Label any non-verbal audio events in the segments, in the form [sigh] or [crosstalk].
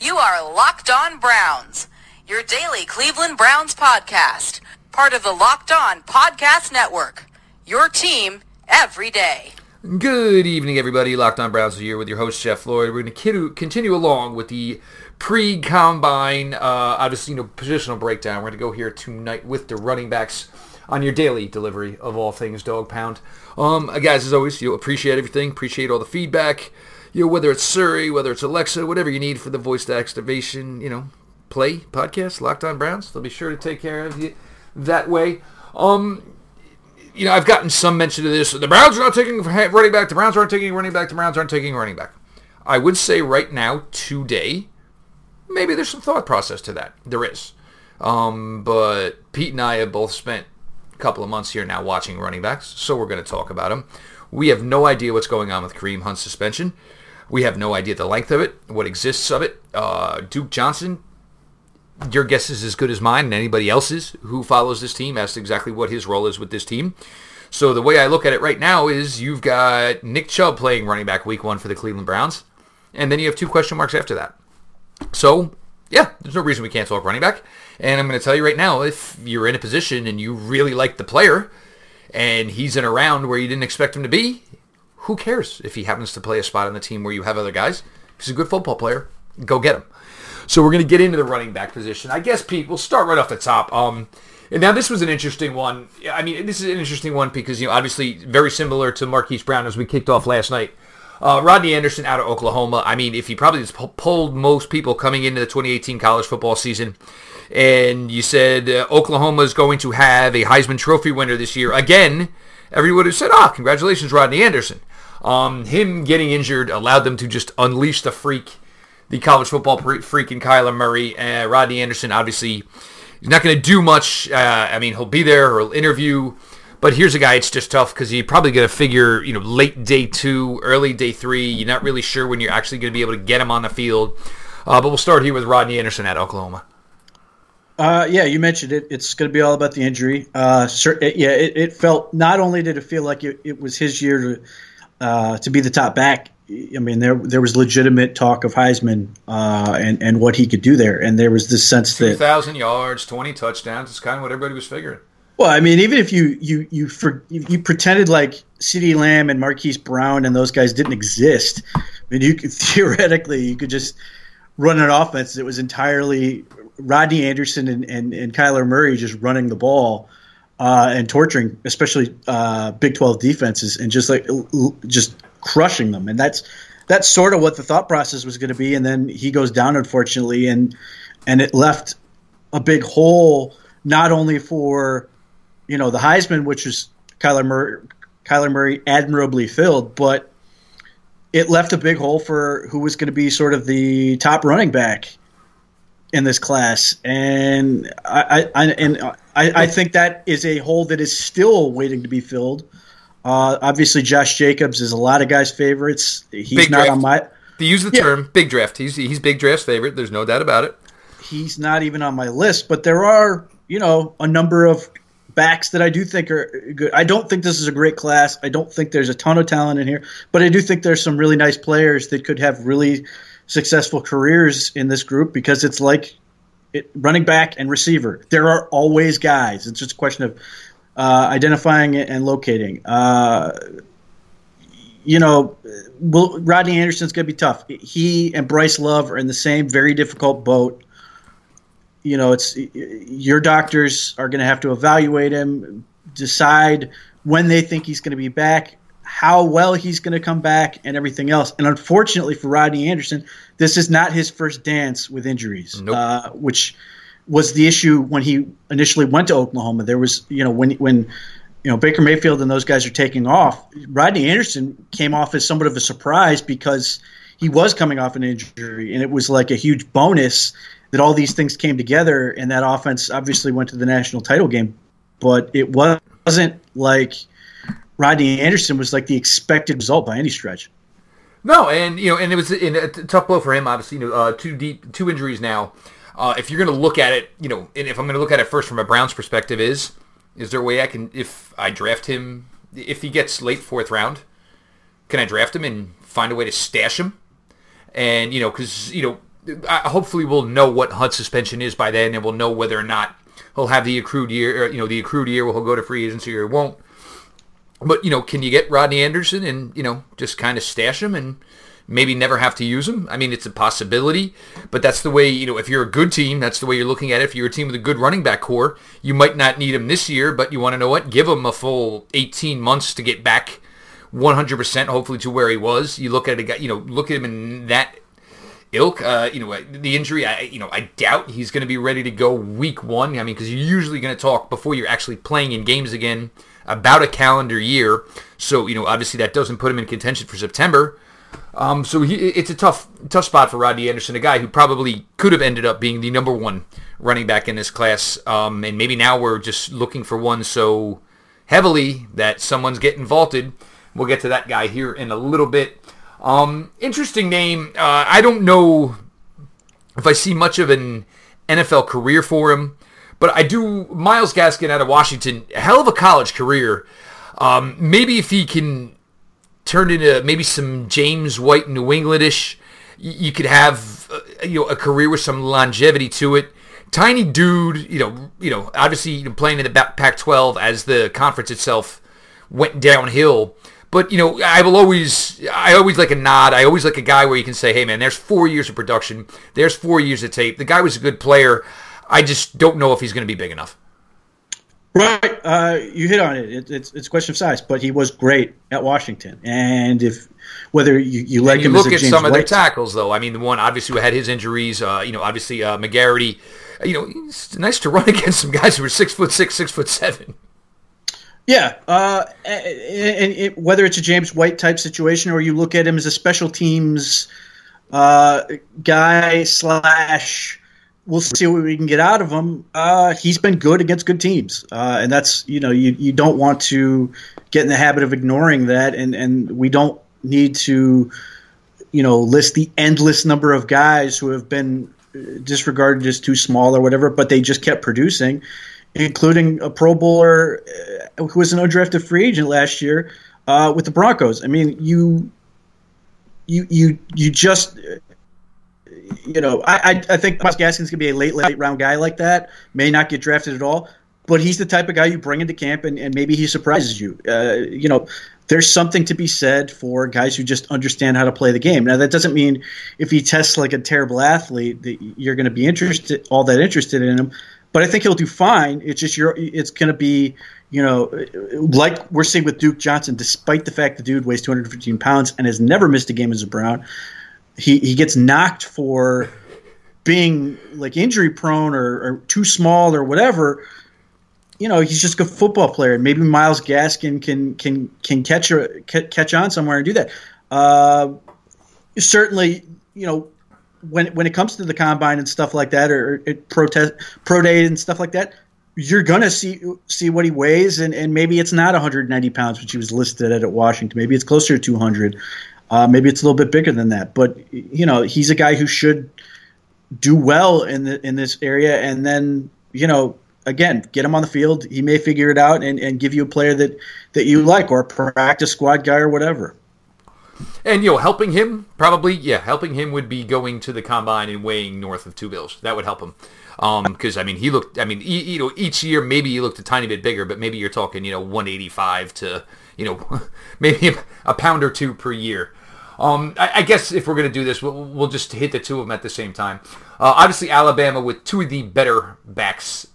You are Locked On Browns, your daily Cleveland Browns podcast, part of the Locked On Podcast Network. Your team every day. Good evening, everybody. Locked On Browns here with your host, Jeff Floyd. We're going to continue along with the pre-combine, uh, obviously, you know, positional breakdown. We're going to go here tonight with the running backs on your daily delivery of all things Dog Pound. Um, guys, as always, you appreciate everything. Appreciate all the feedback you know, whether it's Siri, whether it's Alexa, whatever you need for the voice activation, you know, play podcast, Locked On Browns. They'll be sure to take care of you that way. Um, you know, I've gotten some mention of this. The Browns are not taking running back. The Browns aren't taking running back. The Browns aren't taking running back. I would say right now, today, maybe there's some thought process to that. There is. Um, but Pete and I have both spent a couple of months here now watching running backs, so we're going to talk about them. We have no idea what's going on with Kareem Hunt's suspension. We have no idea the length of it, what exists of it. Uh, Duke Johnson, your guess is as good as mine and anybody else's who follows this team as to exactly what his role is with this team. So the way I look at it right now is you've got Nick Chubb playing running back week one for the Cleveland Browns, and then you have two question marks after that. So yeah, there's no reason we can't talk running back. And I'm going to tell you right now, if you're in a position and you really like the player, and he's in a round where you didn't expect him to be, who cares if he happens to play a spot on the team where you have other guys? He's a good football player. Go get him. So we're going to get into the running back position. I guess, Pete, we'll start right off the top. Um, and now this was an interesting one. I mean, this is an interesting one because, you know, obviously very similar to Marquise Brown as we kicked off last night. Uh, Rodney Anderson out of Oklahoma. I mean, if he probably just pulled most people coming into the 2018 college football season, and you said uh, Oklahoma is going to have a Heisman Trophy winner this year again, everyone would have said, "Ah, congratulations, Rodney Anderson." Um, him getting injured allowed them to just unleash the freak, the college football freak in Kyler Murray. Uh, Rodney Anderson, obviously, he's not going to do much. Uh, I mean, he'll be there, he'll interview. But here's a guy, it's just tough because you're probably going to figure, you know, late day two, early day three. You're not really sure when you're actually going to be able to get him on the field. Uh, but we'll start here with Rodney Anderson at Oklahoma. Uh, yeah, you mentioned it. It's going to be all about the injury. Uh, it, yeah, it, it, felt not only did it feel like it, it was his year to uh, to be the top back. I mean, there there was legitimate talk of Heisman uh, and and what he could do there, and there was this sense that two thousand yards, twenty touchdowns is kind of what everybody was figuring. Well, I mean, even if you you you for, you, you pretended like CeeDee Lamb and Marquise Brown and those guys didn't exist, I mean, you could [laughs] theoretically you could just run an offense that was entirely Rodney Anderson and, and, and Kyler Murray just running the ball uh, and torturing, especially uh, Big Twelve defenses, and just like just crushing them. And that's that's sort of what the thought process was going to be. And then he goes down, unfortunately, and and it left a big hole not only for you know the Heisman, which was Kyler Murray, Kyler Murray admirably filled, but it left a big hole for who was going to be sort of the top running back in this class, and I, I and I, I, think that is a hole that is still waiting to be filled. Uh, obviously, Josh Jacobs is a lot of guys' favorites. He's big not draft. on my. To use the yeah. term big draft, he's he's big draft's favorite. There's no doubt about it. He's not even on my list, but there are you know a number of backs that I do think are good. I don't think this is a great class. I don't think there's a ton of talent in here, but I do think there's some really nice players that could have really successful careers in this group because it's like it, running back and receiver. There are always guys. It's just a question of uh, identifying and locating. Uh, you know, will, Rodney Anderson's going to be tough. He and Bryce Love are in the same very difficult boat. You know, it's your doctors are going to have to evaluate him, decide when they think he's going to be back, how well he's going to come back and everything else. And unfortunately for Rodney Anderson, this is not his first dance with injuries, nope. uh, which was the issue when he initially went to Oklahoma. There was, you know, when when you know Baker Mayfield and those guys are taking off, Rodney Anderson came off as somewhat of a surprise because he was coming off an injury, and it was like a huge bonus that all these things came together, and that offense obviously went to the national title game, but it wasn't like Rodney Anderson was like the expected result by any stretch. No, and you know, and it was a tough blow for him. Obviously, you know, uh, two deep, two injuries now. Uh, if you're going to look at it, you know, and if I'm going to look at it first from a Browns perspective, is is there a way I can, if I draft him, if he gets late fourth round, can I draft him and find a way to stash him? And you know, because you know, uh, hopefully we'll know what Hunt's suspension is by then, and we'll know whether or not he'll have the accrued year. Or, you know, the accrued year, will he'll go to free agency or won't. But you know, can you get Rodney Anderson and you know just kind of stash him and maybe never have to use him? I mean, it's a possibility, but that's the way you know. If you're a good team, that's the way you're looking at it. If you're a team with a good running back core, you might not need him this year, but you want to know what? Give him a full 18 months to get back 100%, hopefully to where he was. You look at a guy, you know, look at him in that ilk. Uh, you know, the injury, I, you know, I doubt he's going to be ready to go week one. I mean, because you're usually going to talk before you're actually playing in games again about a calendar year. So, you know, obviously that doesn't put him in contention for September. Um, so he, it's a tough, tough spot for Rodney Anderson, a guy who probably could have ended up being the number one running back in this class. Um, and maybe now we're just looking for one so heavily that someone's getting vaulted. We'll get to that guy here in a little bit. Um, interesting name. Uh, I don't know if I see much of an NFL career for him. But I do Myles Gaskin out of Washington, hell of a college career. Um, maybe if he can turn into maybe some James White New Englandish, you could have uh, you know a career with some longevity to it. Tiny dude, you know, you know, obviously playing in the Pac-12 as the conference itself went downhill. But you know, I will always, I always like a nod. I always like a guy where you can say, "Hey, man, there's four years of production. There's four years of tape. The guy was a good player. I just don't know if he's going to be big enough. Right, uh, you hit on it. it. It's it's a question of size, but he was great at Washington, and if whether you, you you him look at James some of White, their tackles, though. I mean, the one obviously who had his injuries. Uh, you know, obviously uh, McGarity. You know, it's nice to [laughs] run against some guys who are six foot six, six foot seven. Yeah, uh, and, and it, whether it's a James White type situation or you look at him as a special teams uh, guy slash we'll see what we can get out of him. Uh, he's been good against good teams, uh, and that's you know you you don't want to get in the habit of ignoring that, and and we don't need to you know list the endless number of guys who have been disregarded as too small or whatever, but they just kept producing, including a Pro Bowler uh, who was an undrafted free agent last year uh, with the Broncos. I mean, you you you you just you know, I, I, I think Myles Gaskin's gonna be a late late round guy like that. May not get drafted at all, but he's the type of guy you bring into camp and, and maybe he surprises you. Uh, you know, there's something to be said for guys who just understand how to play the game. Now that doesn't mean if he tests like a terrible athlete that you're going to be interested all that interested in him. But I think he'll do fine. It's just you're, it's going to be you know, like we're seeing with Duke Johnson, despite the fact the dude weighs 215 pounds and has never missed a game as a Brown, he he gets knocked for being like injury prone or, or too small or whatever. You know, he's just a football player, and maybe Myles Gaskin can can can catch a, catch on somewhere and do that. Uh, certainly, you know, when when it comes to the combine and stuff like that, or, or protest pro day and stuff like that, you're gonna see see what he weighs, and, and maybe it's not 190 pounds, which he was listed at at Washington. Maybe it's closer to 200. Uh, maybe it's a little bit bigger than that, but you know he's a guy who should do well in the in this area, and then you know again get him on the field. He may figure it out and, and give you a player that that you like, or a practice squad guy, or whatever. And you know, helping him probably, yeah, helping him would be going to the combine and weighing north of two bills. That would help him, because um, I mean, he looked. I mean, you know, each year maybe he looked a tiny bit bigger, but maybe you're talking, you know, 185 to, you know, [laughs] maybe a pound or two per year. Um, I, I, guess if we're going to do this, we'll, we'll, just hit the two of them at the same time. Uh, obviously, Alabama with two of the better backs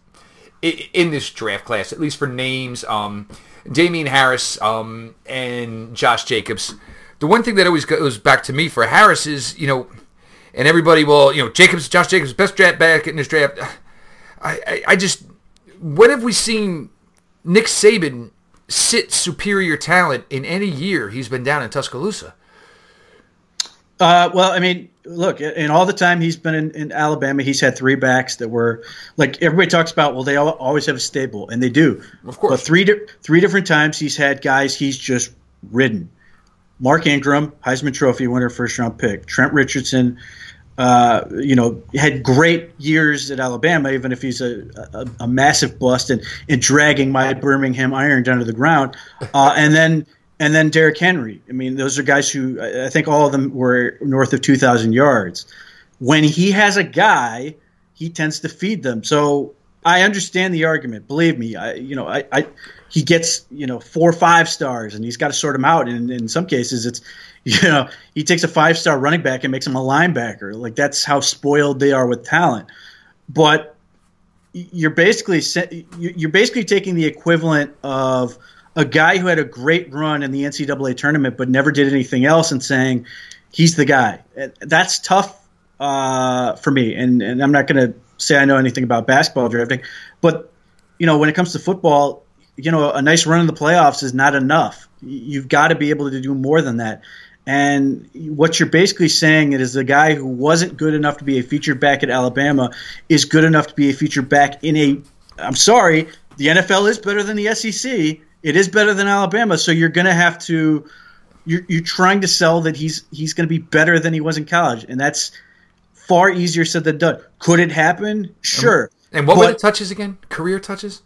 in, in this draft class, at least for names. Um, Damien Harris um, and Josh Jacobs. The one thing that always goes back to me for Harris is, you know, and everybody, will, you know, Jacobs, Josh Jacobs, best draft back in this draft. I, I, I just, when have we seen Nick Saban sit superior talent in any year he's been down in Tuscaloosa? Uh, well, I mean, look, in all the time he's been in, in, Alabama, he's had three backs that were like everybody talks about. Well, they all, always have a stable, and they do. Of course. But three di- three different times he's had guys he's just ridden. Mark Ingram, Heisman Trophy winner, first round pick. Trent Richardson, uh, you know, had great years at Alabama, even if he's a, a, a massive bust and, and dragging my Birmingham Iron down to the ground. Uh, and then and then Derrick Henry. I mean, those are guys who I think all of them were north of 2,000 yards. when he has a guy, he tends to feed them. So I understand the argument. Believe me, I you know I, I he gets you know four or five stars and he's got to sort them out. And in some cases, it's [laughs] you know he takes a five star running back and makes him a linebacker. Like that's how spoiled they are with talent. But you're basically you're basically taking the equivalent of a guy who had a great run in the NCAA tournament but never did anything else and saying he's the guy. That's tough uh, for me. And, and I'm not going to say I know anything about basketball drafting, but you know when it comes to football, you know a nice run in the playoffs is not enough. You've got to be able to do more than that. And what you're basically saying is the guy who wasn't good enough to be a featured back at Alabama is good enough to be a featured back in a. I'm sorry, the NFL is better than the SEC. It is better than Alabama, so you're going to have to. You're, you're trying to sell that he's he's going to be better than he was in college, and that's far easier said than done. Could it happen? Sure. And what were the touches again? Career touches?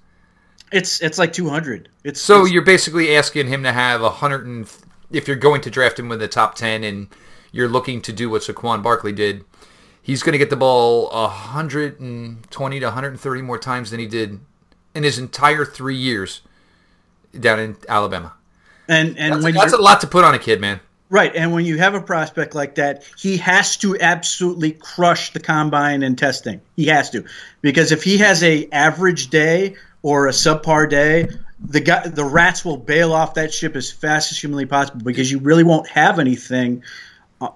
It's it's like 200. It's so it's, you're basically asking him to have a hundred and if you're going to draft him with the top 10 and you're looking to do what Saquon Barkley did, he's going to get the ball 120 to 130 more times than he did in his entire three years down in Alabama. And and that's, when that's a lot to put on a kid, man. Right, and when you have a prospect like that, he has to absolutely crush the combine and testing. He has to, because if he has a average day or a subpar day, the guy, the rats will bail off that ship as fast as humanly possible because you really won't have anything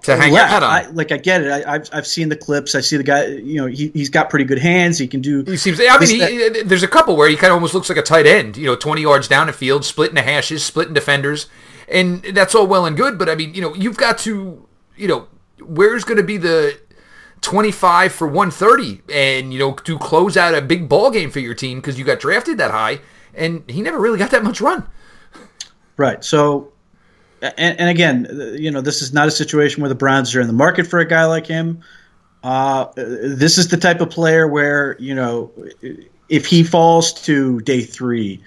to hang left. your head on. I, like I get it. I, have I've seen the clips. I see the guy. You know, he has got pretty good hands. He can do. He seems. I mean, he, there's a couple where he kind of almost looks like a tight end. You know, 20 yards down the field, splitting the hashes, splitting defenders and that's all well and good. But I mean, you know, you've got to, you know, where's going to be the 25 for 130 and you know to close out a big ball game for your team because you got drafted that high and he never really got that much run right so and, and again you know this is not a situation where the browns are in the market for a guy like him uh, this is the type of player where you know if he falls to day three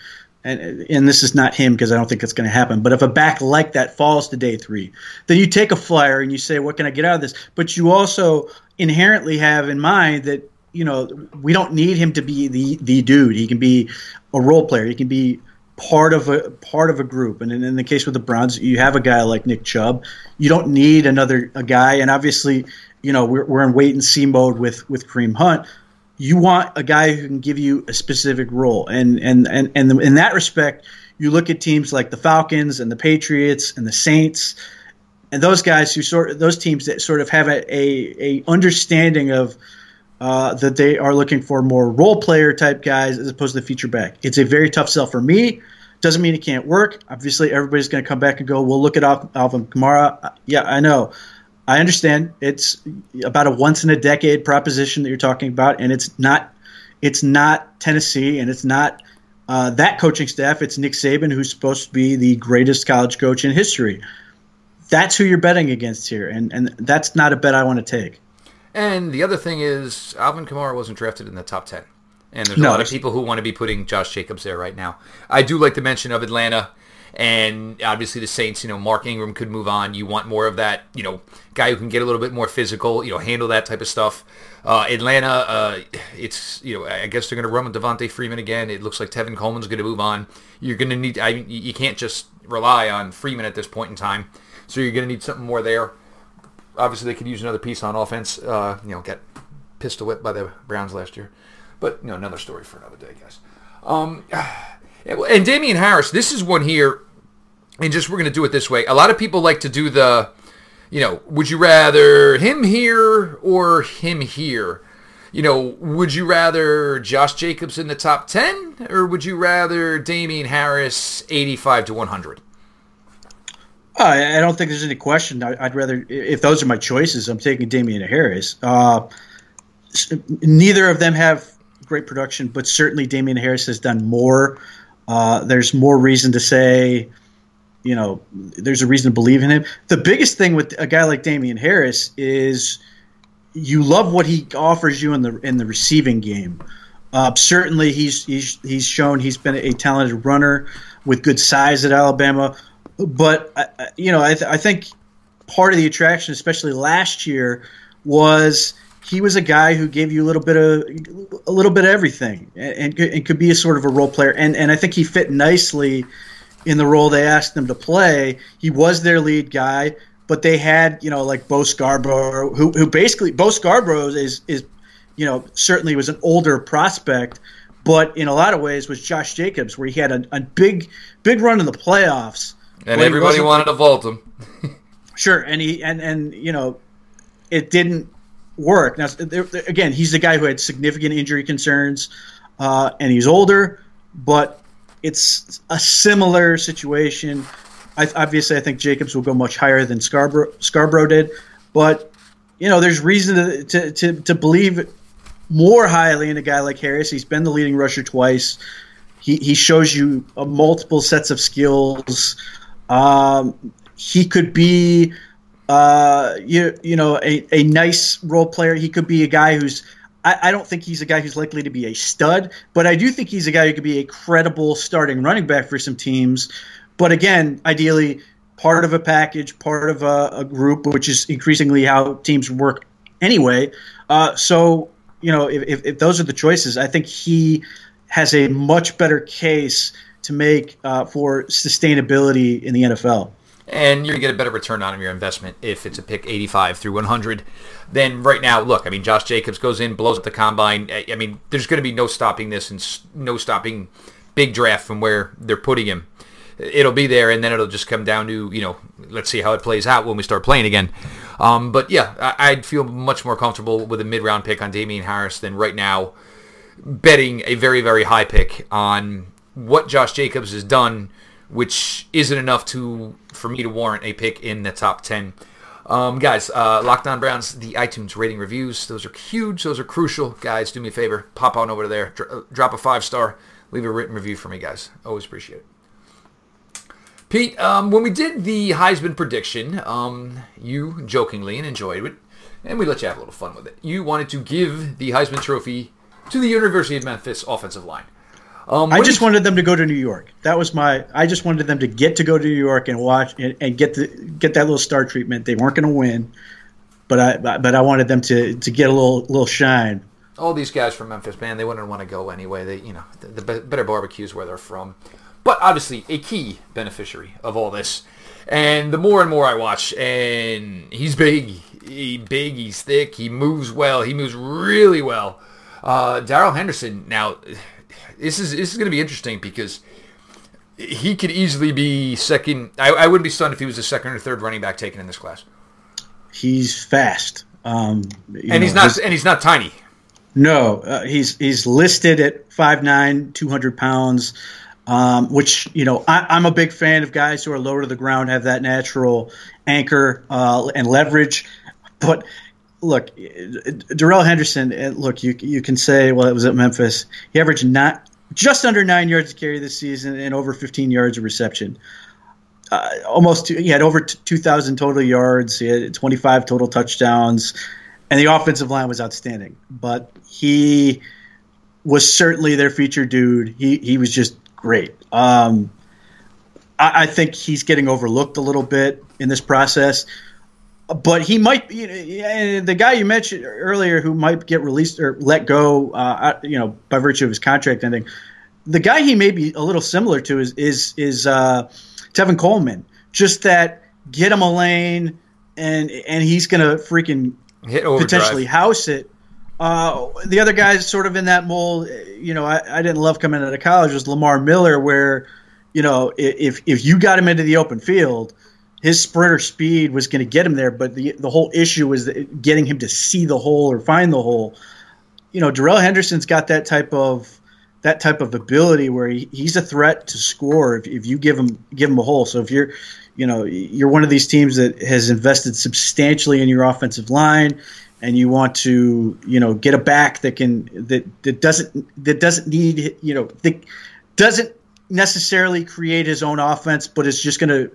and and this is not him because I don't think it's going to happen. But if a back like that falls to day three, then you take a flyer and you say, "What can I get out of this?" But you also inherently have in mind that you know we don't need him to be the the dude. He can be a role player. He can be part of a part of a group. And in, in the case with the Browns, you have a guy like Nick Chubb. You don't need another a guy. And obviously, you know we're, we're in wait and see mode with with Kareem Hunt you want a guy who can give you a specific role. And and and, and in that respect, you look at teams like the Falcons and the Patriots and the Saints and those guys who sort those teams that sort of have a, a, a understanding of uh, that they are looking for more role player type guys as opposed to the feature back. It's a very tough sell for me. Doesn't mean it can't work. Obviously, everybody's going to come back and go, "We'll look at Alvin Kamara." Yeah, I know. I understand it's about a once in a decade proposition that you're talking about, and it's not it's not Tennessee, and it's not uh, that coaching staff. It's Nick Saban, who's supposed to be the greatest college coach in history. That's who you're betting against here, and and that's not a bet I want to take. And the other thing is, Alvin Kamara wasn't drafted in the top ten, and there's a no, lot of people who want to be putting Josh Jacobs there right now. I do like the mention of Atlanta and obviously the Saints, you know, Mark Ingram could move on. You want more of that, you know, guy who can get a little bit more physical, you know, handle that type of stuff. Uh, Atlanta, uh, it's, you know, I guess they're going to run with Devonta Freeman again. It looks like Tevin Coleman's going to move on. You're going to need, I, you can't just rely on Freeman at this point in time. So you're going to need something more there. Obviously, they could use another piece on offense. Uh, you know, get pistol whipped by the Browns last year. But, you know, another story for another day, guys. Um, [sighs] and Damien Harris, this is one here and just we're going to do it this way. A lot of people like to do the, you know, would you rather him here or him here? You know, would you rather Josh Jacobs in the top 10 or would you rather Damien Harris 85 to 100? I don't think there's any question. I'd rather, if those are my choices, I'm taking Damien Harris. Uh, neither of them have great production, but certainly Damien Harris has done more. Uh, there's more reason to say you know, there's a reason to believe in him. The biggest thing with a guy like Damien Harris is you love what he offers you in the in the receiving game. Uh, certainly, he's he's he's shown he's been a talented runner with good size at Alabama. But uh, you know, I, th- I think part of the attraction, especially last year, was he was a guy who gave you a little bit of a little bit of everything, and, and, and could be a sort of a role player. And and I think he fit nicely in the role they asked him to play. He was their lead guy, but they had you know like Bo Scarborough, who who basically Bo Scarborough is is you know certainly was an older prospect, but in a lot of ways was Josh Jacobs, where he had a, a big big run in the playoffs, and everybody wanted to vault him. [laughs] sure, and he and and you know it didn't work. Now, there, again, he's the guy who had significant injury concerns, uh, and he's older, but it's a similar situation. I, obviously, I think Jacobs will go much higher than Scarborough, Scarborough did, but you know, there's reason to, to, to, to believe more highly in a guy like Harris. He's been the leading rusher twice. He, he shows you uh, multiple sets of skills. Um, he could be uh, you you know a, a nice role player. He could be a guy who's I, I, don't think he's a guy who's likely to be a stud, but I do think he's a guy who could be a credible starting running back for some teams. But again, ideally part of a package, part of a, a group, which is increasingly how teams work anyway. Uh, so you know if, if, if, those are the choices, I think he has a much better case to make uh, for sustainability in the NFL and you're going to get a better return on your investment if it's a pick 85 through 100 then right now. Look i mean josh jacobs goes in blows up the combine. I mean there's going to be no stopping this and no stopping big draft from where they're putting him. It'll be there and then it'll just come down to you know let's see how it plays out when we start playing again. Um, but yeah I, would feel much more comfortable with a mid-round pick on damien harris than right now betting a very very high pick on what josh jacobs has done which isn't enough to for me to warrant a pick in the top 10. Um, guys, uh, Locked On Browns, the iTunes rating reviews, those are huge. Those are crucial. Guys, do me a favor. Pop on over there. Dr- uh, drop a five star. Leave a written review for me, guys. Always appreciate it. Pete, um, when we did the Heisman prediction, um, you jokingly and enjoyed it, and we let you have a little fun with it. You wanted to give the Heisman Trophy to the University of Memphis offensive line. Um, I just wanted them to go to New York. That was my. I just wanted them to get to go to New York and watch and, and get the get that little star treatment. They weren't going to win, but I but I wanted them to to get a little little shine. All these guys from Memphis, man, they wouldn't want to go anyway. They you know the, the better barbecues where they're from, but obviously a key beneficiary of all this. And the more and more I watch, and he's big, he big, he's thick, he moves well, he moves really well. Uh, Darrell Henderson now this is this is going to be interesting because he could easily be second. I, I, wouldn't be stunned if he was the second or third running back taken in this class. He's fast, um, and know, he's not his, and he's not tiny. No, uh, he's he's listed at 5'9", 200 pounds. Um, which you know I, am a big fan of guys who are lower to the ground, have that natural anchor uh, and leverage. But look, Darrell Henderson. Uh, look, you you can say, well, it was at Memphis. He averaged not just under nine yards to carry this season and over 15 yards of reception. Uh, almost, he had over 2,000 total yards. He had 25 total touchdowns, and the offensive line was outstanding. But he was certainly their feature dude. He he was just great. Um, I, I think he's getting overlooked a little bit in this process but he might be the guy you mentioned earlier who might get released or let go, uh, you know, by virtue of his contract ending. The guy he may be a little similar to is is is uh, Tevin Coleman. Just that get him a lane, and and he's gonna freaking potentially house it. Uh, the other guy's sort of in that mold. You know, I, I didn't love coming out of college was Lamar Miller, where you know if if you got him into the open field his sprinter speed was going to get him there, but the the whole issue was getting him to see the hole or find the hole. You know, Darrell Henderson's got that type of that type of ability where he, he's a threat to score if, if you give him give him a hole. So if you're you know you're one of these teams that has invested substantially in your offensive line and you want to you know get a back that can that that doesn't that doesn't need you know that doesn't necessarily create his own offense but is just going to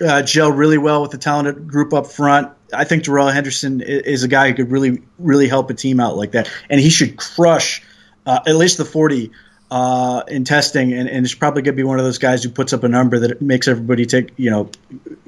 uh, gel really well with the talented group up front. I think Darrell Henderson is a guy who could really, really help a team out like that, and he should crush uh, at least the forty uh, in testing, and, and it's probably going to be one of those guys who puts up a number that makes everybody take, you know,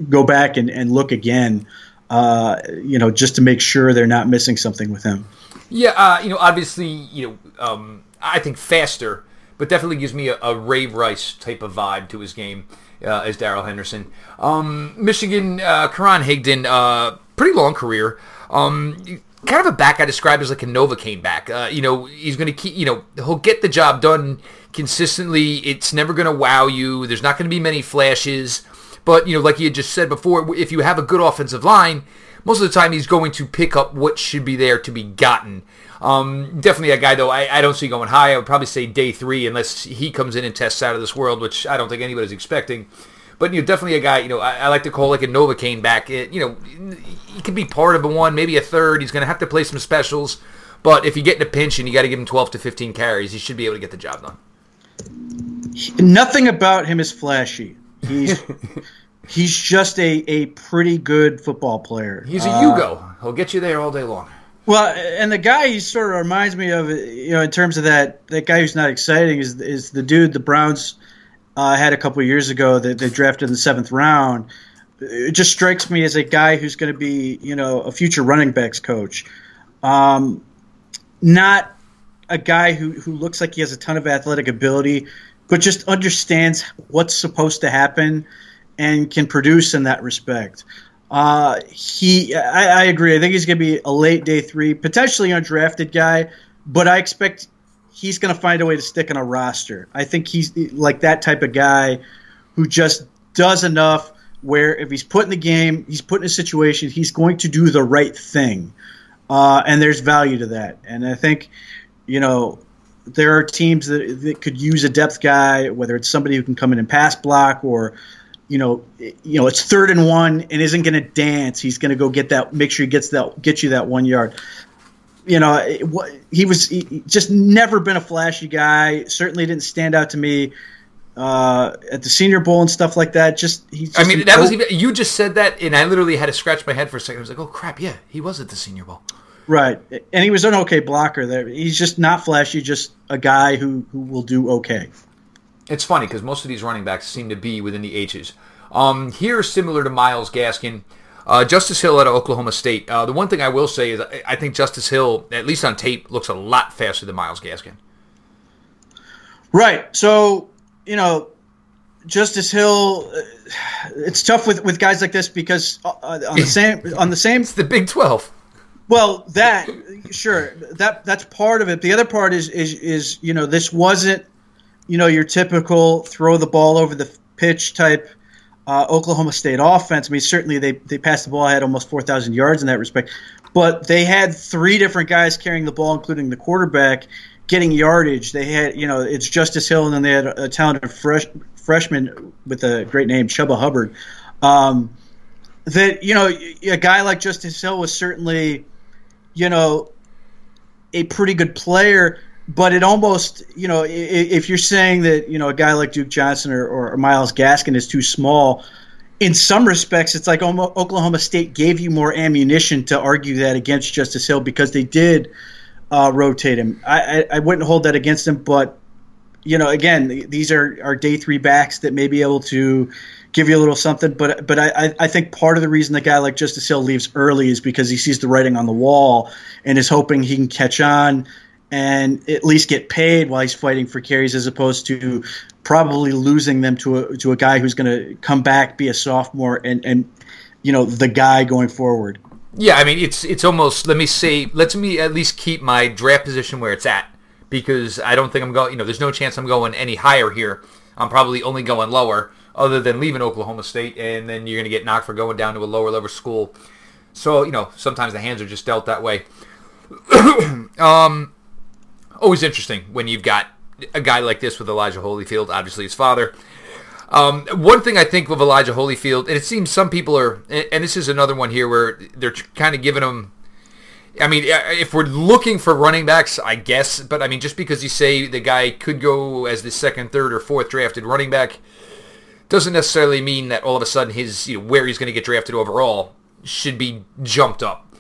go back and, and look again. uh, you know, just to make sure they're not missing something with him. Yeah, uh, you know, obviously, you know, um, I think faster, but definitely gives me a, a Ray Rice type of vibe to his game uh, as Darrell Henderson. Um, Michigan, uh, Karan Higdon, uh, pretty long career. Um, kind of a back I describe as like a Novocaine back. Uh, you know, he's going to keep, you know, he'll get the job done consistently. It's never going to wow you. There's not going to be many flashes. But, you know, like you had just said before, if you have a good offensive line, most of the time he's going to pick up what should be there to be gotten. Um, definitely a guy, though, I, I don't see going high. I would probably say day three, unless he comes in and tests out of this world, which I don't think anybody's expecting. But you know, definitely a guy. You know, I, I like to call like a Novocaine back. It, you know, he could be part of a one, maybe a third. He's going to have to play some specials. But if you get in a pinch and you got to give him 12 to 15 carries, he should be able to get the job done. Nothing about him is flashy. He's [laughs] he's just a, a pretty good football player. He's a uh, Yugo. He'll get you there all day long. Well, and the guy he sort of reminds me of, you know, in terms of that that guy who's not exciting is is the dude the Browns uh, had a couple years ago that they drafted in the seventh round. It just strikes me as a guy who's going to be, you know, a future running backs coach. Um, not a guy who, who looks like he has a ton of athletic ability, but just understands what's supposed to happen and can produce in that respect. Uh, he, I, I, agree. I think he's going to be a late day three, potentially undrafted guy, but I expect he's going to find a way to stick in a roster. I think he's like that type of guy who just does enough where if he's put in the game, he's put in a situation, he's going to do the right thing. Uh, and there's value to that. And I think, you know, there are teams that, that could use a depth guy, whether it's somebody who can come in and pass block or, you know, you know, it's third and one and isn't going to dance. He's going to go get that, make sure he gets that, get you that one yard you know, he was he just never been a flashy guy. Certainly didn't stand out to me uh, at the Senior Bowl and stuff like that. Just he's. I mean, that was even, you just said that, and I literally had to scratch my head for a second. I was like, oh crap, yeah, he was at the Senior Bowl. Right, and he was an okay blocker there. He's just not flashy, just a guy who who will do okay. It's funny because most of these running backs seem to be within the H's. Um, here, similar to Myles Gaskin. Uh, Justice Hill out of Oklahoma State. Uh, the one thing I will say is I think Justice Hill, at least on tape, looks a lot faster than Myles Gaskin. Right. So you know, Justice Hill. Uh, it's tough with, with guys like this because uh, on the [laughs] same on the same. It's the Big Twelve. Well, that sure that that's part of it. The other part is is is you know this wasn't you know your typical throw the ball over the pitch type uh, Oklahoma State offense. I mean, certainly they, they passed the ball, I had almost 4,000 yards in that respect, but they had three different guys carrying the ball, including the quarterback, getting yardage. They had, you know, it's Justice Hill, and then they had a, talented fresh, freshman with a great name, Chuba Hubbard. Um, that, you know, a guy like Justice Hill was certainly, you know, a pretty good player but it almost, you know, if you're saying that, you know, a guy like Duke Johnson or, or Myles Gaskin is too small, in some respects, it's like Oklahoma State gave you more ammunition to argue that against Justice Hill because they did uh, rotate him. I, I, I, wouldn't hold that against him, but you know, again, these are, are day three backs that may be able to give you a little something. But but I, I think part of the reason a guy like Justice Hill leaves early is because he sees the writing on the wall and is hoping he can catch on and at least get paid while he's fighting for carries, as opposed to probably losing them to a to a guy who's going to come back, be a sophomore, and and you know the guy going forward. Yeah, I mean it's it's almost let me say let me at least keep my draft position where it's at because I don't think I'm going. You know, there's no chance I'm going any higher here. I'm probably only going lower, other than leaving Oklahoma State, and then you're going to get knocked for going down to a lower level school. So you know, sometimes the hands are just dealt that way. [coughs] um, always interesting when you've got a guy like this with Elijah Holyfield, obviously his father. Um, one thing I think of Elijah Holyfield, and it seems some people are, and this is another one here where they're kind of giving him. I mean, if we're looking for running backs, I guess, but I mean, just because you say the guy could go as the second, third, or fourth drafted running back, doesn't necessarily mean that all of a sudden his you know, where he's going to get drafted overall should be jumped up.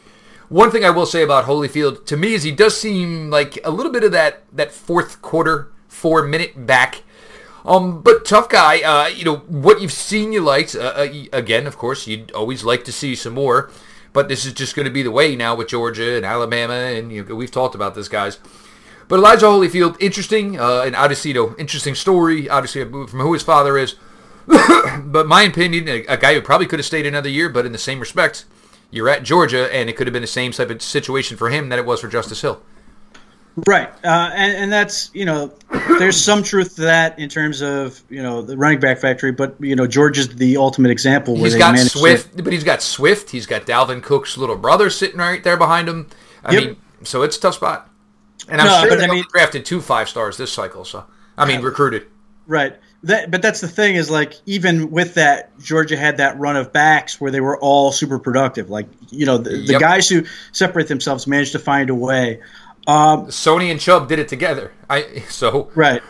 One thing I will say about Holyfield to me is he does seem like a little bit of that that fourth quarter, four minute back. Um, but tough guy. Uh, you know what you've seen, you liked. Uh, uh again, of course, you'd always like to see some more. But this is just going to be the way now with Georgia and Alabama, and you know, we've talked about this, guys. But Elijah Holyfield, interesting, uh, and obviously, interesting story, obviously from who his father is. [coughs] but my opinion, a, guy who probably could have stayed another year, but in the same respect, you're at Georgia, and it could have been the same type of situation for him that it was for Justice Hill. Right, uh, and and that's you know, there's some truth to that in terms of you know the running back factory, but you know George is the ultimate example. Where he's got Swift, to... but he's got Swift. He's got Dalvin Cook's little brother sitting right there behind him. I yep. mean, so it's a tough spot. And I'm no, sure they I mean, drafted two five stars this cycle. So I mean, recruited. Right. That, but that's the thing is like even with that Georgia had that run of backs where they were all super productive. Like you know the, the yep. guys who separate themselves managed to find a way. Um, Sony and Chubb did it together. I [laughs] so right.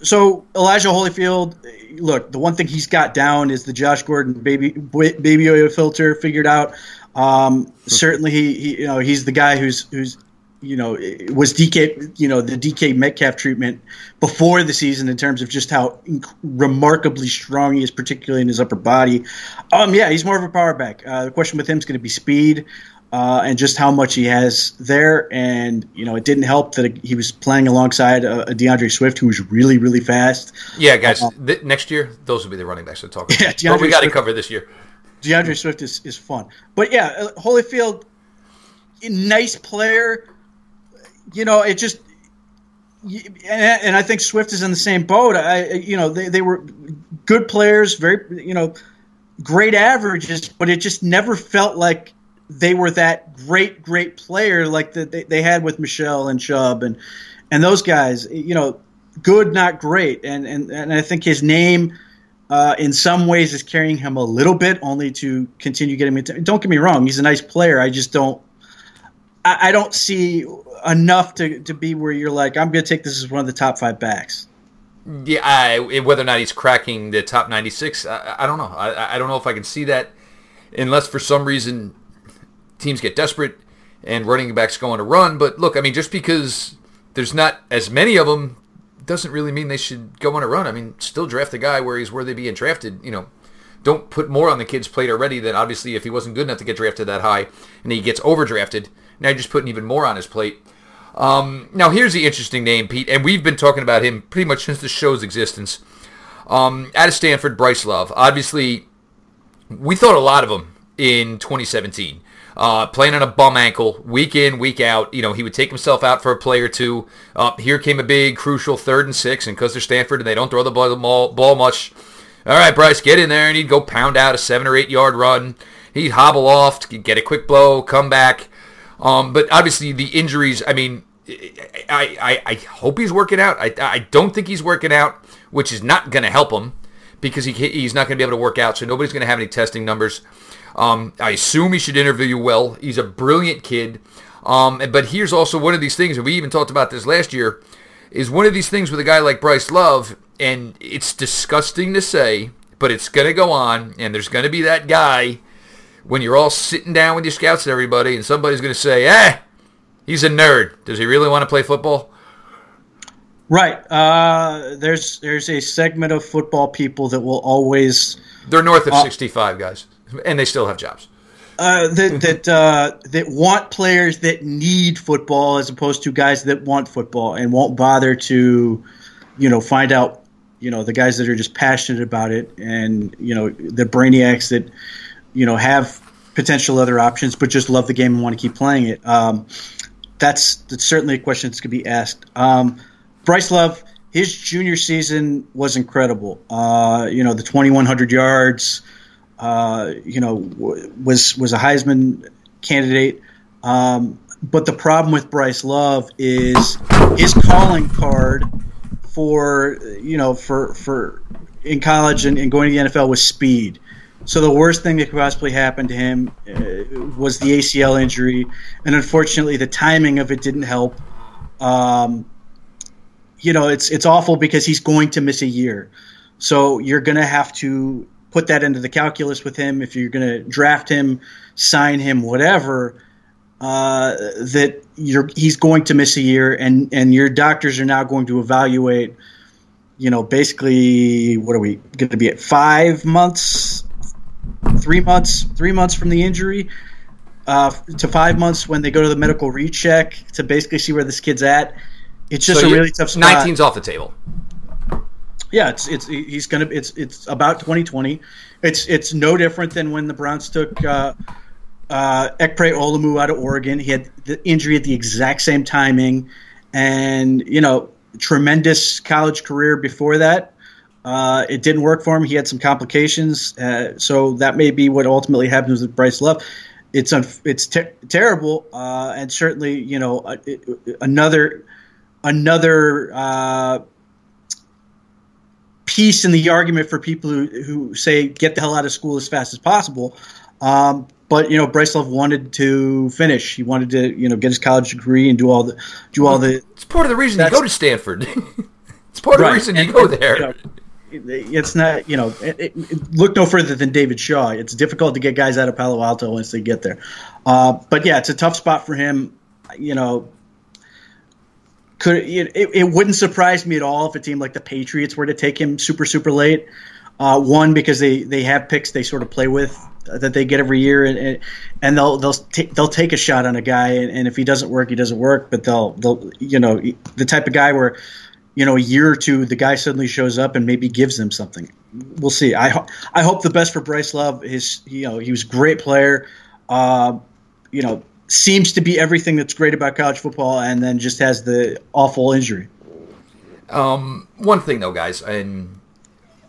So Elijah Holyfield, look, the one thing he's got down is the Josh Gordon baby baby oil filter figured out. Um, hmm. certainly, he, he, you know he's the guy who's who's you know was DK you know the DK Metcalf treatment before the season in terms of just how inc- remarkably strong he is, particularly in his upper body. Um, yeah, he's more of a power back. Uh, the question with him is going to be speed uh, and just how much he has there. And you know, it didn't help that he was playing alongside a, a D'Andre Swift, who was really, really fast. Yeah, guys, uh, th- next year those will be the running backs to talk [laughs] about. Yeah, D'Andre but we got to cover this year. D'Andre Swift is, is fun, but yeah, uh, Holyfield, nice player. You know, it just. And I think Swift is in the same boat. I, you know, they, they were good players, very, you know, great averages, but it just never felt like they were that great, great player like that they, they had with Michel and Chubb and and those guys. You know, good, not great. And and and I think his name. Uh, in some ways, is carrying him a little bit, only to continue getting me. Don't get me wrong; he's a nice player. I just don't. I, I don't see enough to, to be where you're like, I'm going to take this as one of the top five backs. Yeah, I, whether or not he's cracking the top 96, I, I don't know. I, I don't know if I can see that unless for some reason teams get desperate and running backs go on a run. But look, I mean, just because there's not as many of them doesn't really mean they should go on a run. I mean, still draft a guy where he's worthy of being drafted. You know, don't put more on the kid's plate already than obviously if he wasn't good enough to get drafted that high and he gets overdrafted. Now you're just putting even more on his plate. Um, now here's the interesting name, Pete, and we've been talking about him pretty much since the show's existence. Um, out of Stanford, Bryce Love. Obviously, we thought a lot of him in 2017 uh, playing on a bum ankle week in, week out. You know, he would take himself out for a play or two. Uh, here came a big, crucial third and six, and because they're Stanford and they don't throw the ball, ball much, all right, Bryce, get in there, and he'd go pound out a seven or eight yard run. He'd hobble off, get a quick blow, come back. Um, but obviously, the injuries, I mean, I, I, I hope he's working out. I, I don't think he's working out, which is not going to help him because he, he's not going to be able to work out. So nobody's going to have any testing numbers. Um, I assume he should interview you well. He's a brilliant kid. Um, but here's also one of these things, and we even talked about this last year, is one of these things with a guy like Bryce Love, and it's disgusting to say, but it's going to go on, and there's going to be that guy when you're all sitting down with your scouts and everybody, and somebody's going to say, eh, he's a nerd. Does he really want to play football? Right. Uh, there's there's a segment of football people that will always. They're north of uh, 65 guys and they still have jobs. Uh, that [laughs] that uh, that want players that need football as opposed to guys that want football and won't bother to, you know, find out, you know, the guys that are just passionate about it and you know the brainiacs that, you know, have potential other options but just love the game and want to keep playing it. Um, that's that's certainly a question that's going to be asked. Um, Bryce Love, his junior season was incredible. Uh, you know, the 2,100 yards uh, you know, was was a Heisman candidate. Um, but the problem with Bryce Love is his calling card for you know for for in college and, and going to the NFL was speed. So the worst thing that could possibly happen to him uh, was the ACL injury, and unfortunately, the timing of it didn't help. Um, you know, it's it's awful because he's going to miss a year. So you're going to have to put that into the calculus with him. If you're going to draft him, sign him, whatever, uh, that you're he's going to miss a year, and and your doctors are now going to evaluate. You know, basically, what are we going to be at five months, three months, three months from the injury? uh, to five months when they go to the medical recheck to basically see where this kid's at. It's just So a really tough spot. 19's off the table. Yeah, it's it's he's gonna it's it's about 2020. It's it's no different than when the Browns took uh, uh, Ekpre-Olomu out of Oregon. He had the injury at the exact same timing, and you know tremendous college career before that. Uh, it didn't work for him. He had some complications, uh, so that may be what ultimately happens with Bryce Love. It's un- it's ter- terrible, uh, and certainly you know uh, another another. Uh, piece in the argument for people who, who say get the hell out of school as fast as possible. Um, but you know, Bryce Love wanted to finish. He wanted to you know get his college degree and do all the do all the It's part of the reason you go to Stanford. [laughs] it's part of the Right. reason you And- go there. you know, it's not you know it, it, it- look no further than David Shaw. It's difficult to get guys out of Palo Alto once they get there. Uh, but yeah, it's a tough spot for him. You know, could it, it, wouldn't surprise me at all if a team like the Patriots were to take him super super late. Uh, one because they, they have picks they sort of play with that they get every year and and, they'll they'll ta- they'll take a shot on a guy and, and if he doesn't work he doesn't work but they'll they'll you know the type of guy where you know a year or two the guy suddenly shows up and maybe gives them something. We'll see. I ho- I hope the best for Bryce Love. His you know he was a great player. Uh, you know seems to be everything that's great about college football and then just has the awful injury. Um One thing though, guys, and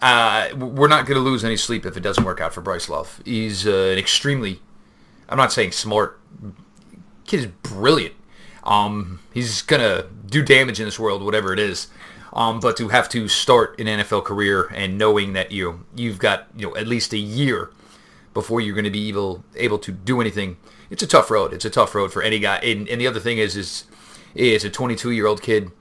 uh, we're not going to lose any sleep if it doesn't work out for Bryce Love. He's uh, an extremely, I'm not saying smart, kid is brilliant. Um, he's gonna do damage in this world, whatever it is. Um, but to have to start an NFL career and knowing that you you've got you know at least a year before you're going to be able able to do anything, it's a tough road. It's a tough road for any guy. And, and the other thing is is is a 22 year old kid,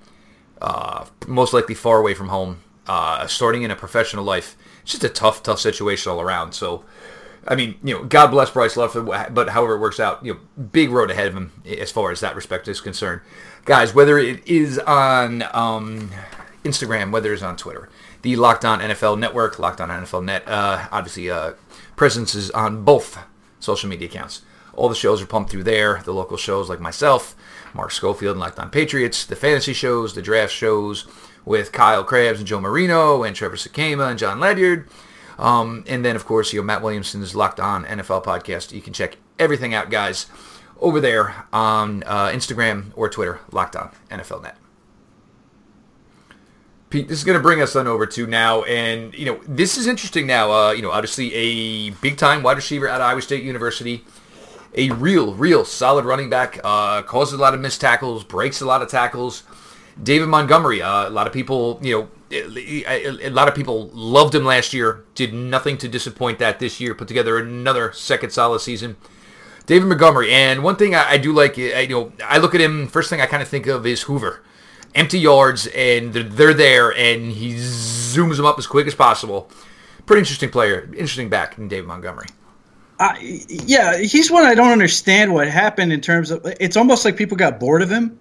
uh, most likely far away from home, uh, starting in a professional life. It's just a tough, tough situation all around. So, I mean, you know, God bless Bryce Love, but however it works out, you know, big road ahead of him as far as that respect is concerned. Guys, whether it is on um, Instagram, whether it's on Twitter, the Locked On NFL Network, Locked On NFL Net, uh, obviously, uh, presence is on both social media accounts. All the shows are pumped through there. The local shows like myself, Mark Schofield and Locked On Patriots, the fantasy shows, the draft shows with Kyle Crabbs and Joe Marino and Trevor Sikkema and Jon Ledyard. Um, and then, of course, you know, Matt Williamson's Locked On NFL podcast. You can check everything out, guys, over there on uh, Instagram or Twitter, Locked On NFL Net. Pete, this is going to bring us on over to now, and you know this is interesting now. Uh, you know, obviously a big time wide receiver at Iowa State University, a real, real solid running back. Uh, causes a lot of missed tackles, breaks a lot of tackles. David Montgomery, uh, a lot of people, you know, a, lot of people loved him last year. Did nothing to disappoint that this year. Put together another second solid season. David Montgomery, and one thing I, I do like, I, you know, I look at him. First thing I kind of think of is Hoover empty yards and they're, they're there and he zooms them up as quick as possible. Pretty interesting player, interesting back in David Montgomery. Uh, yeah, he's one I don't understand what happened in terms of. It's almost like people got bored of him,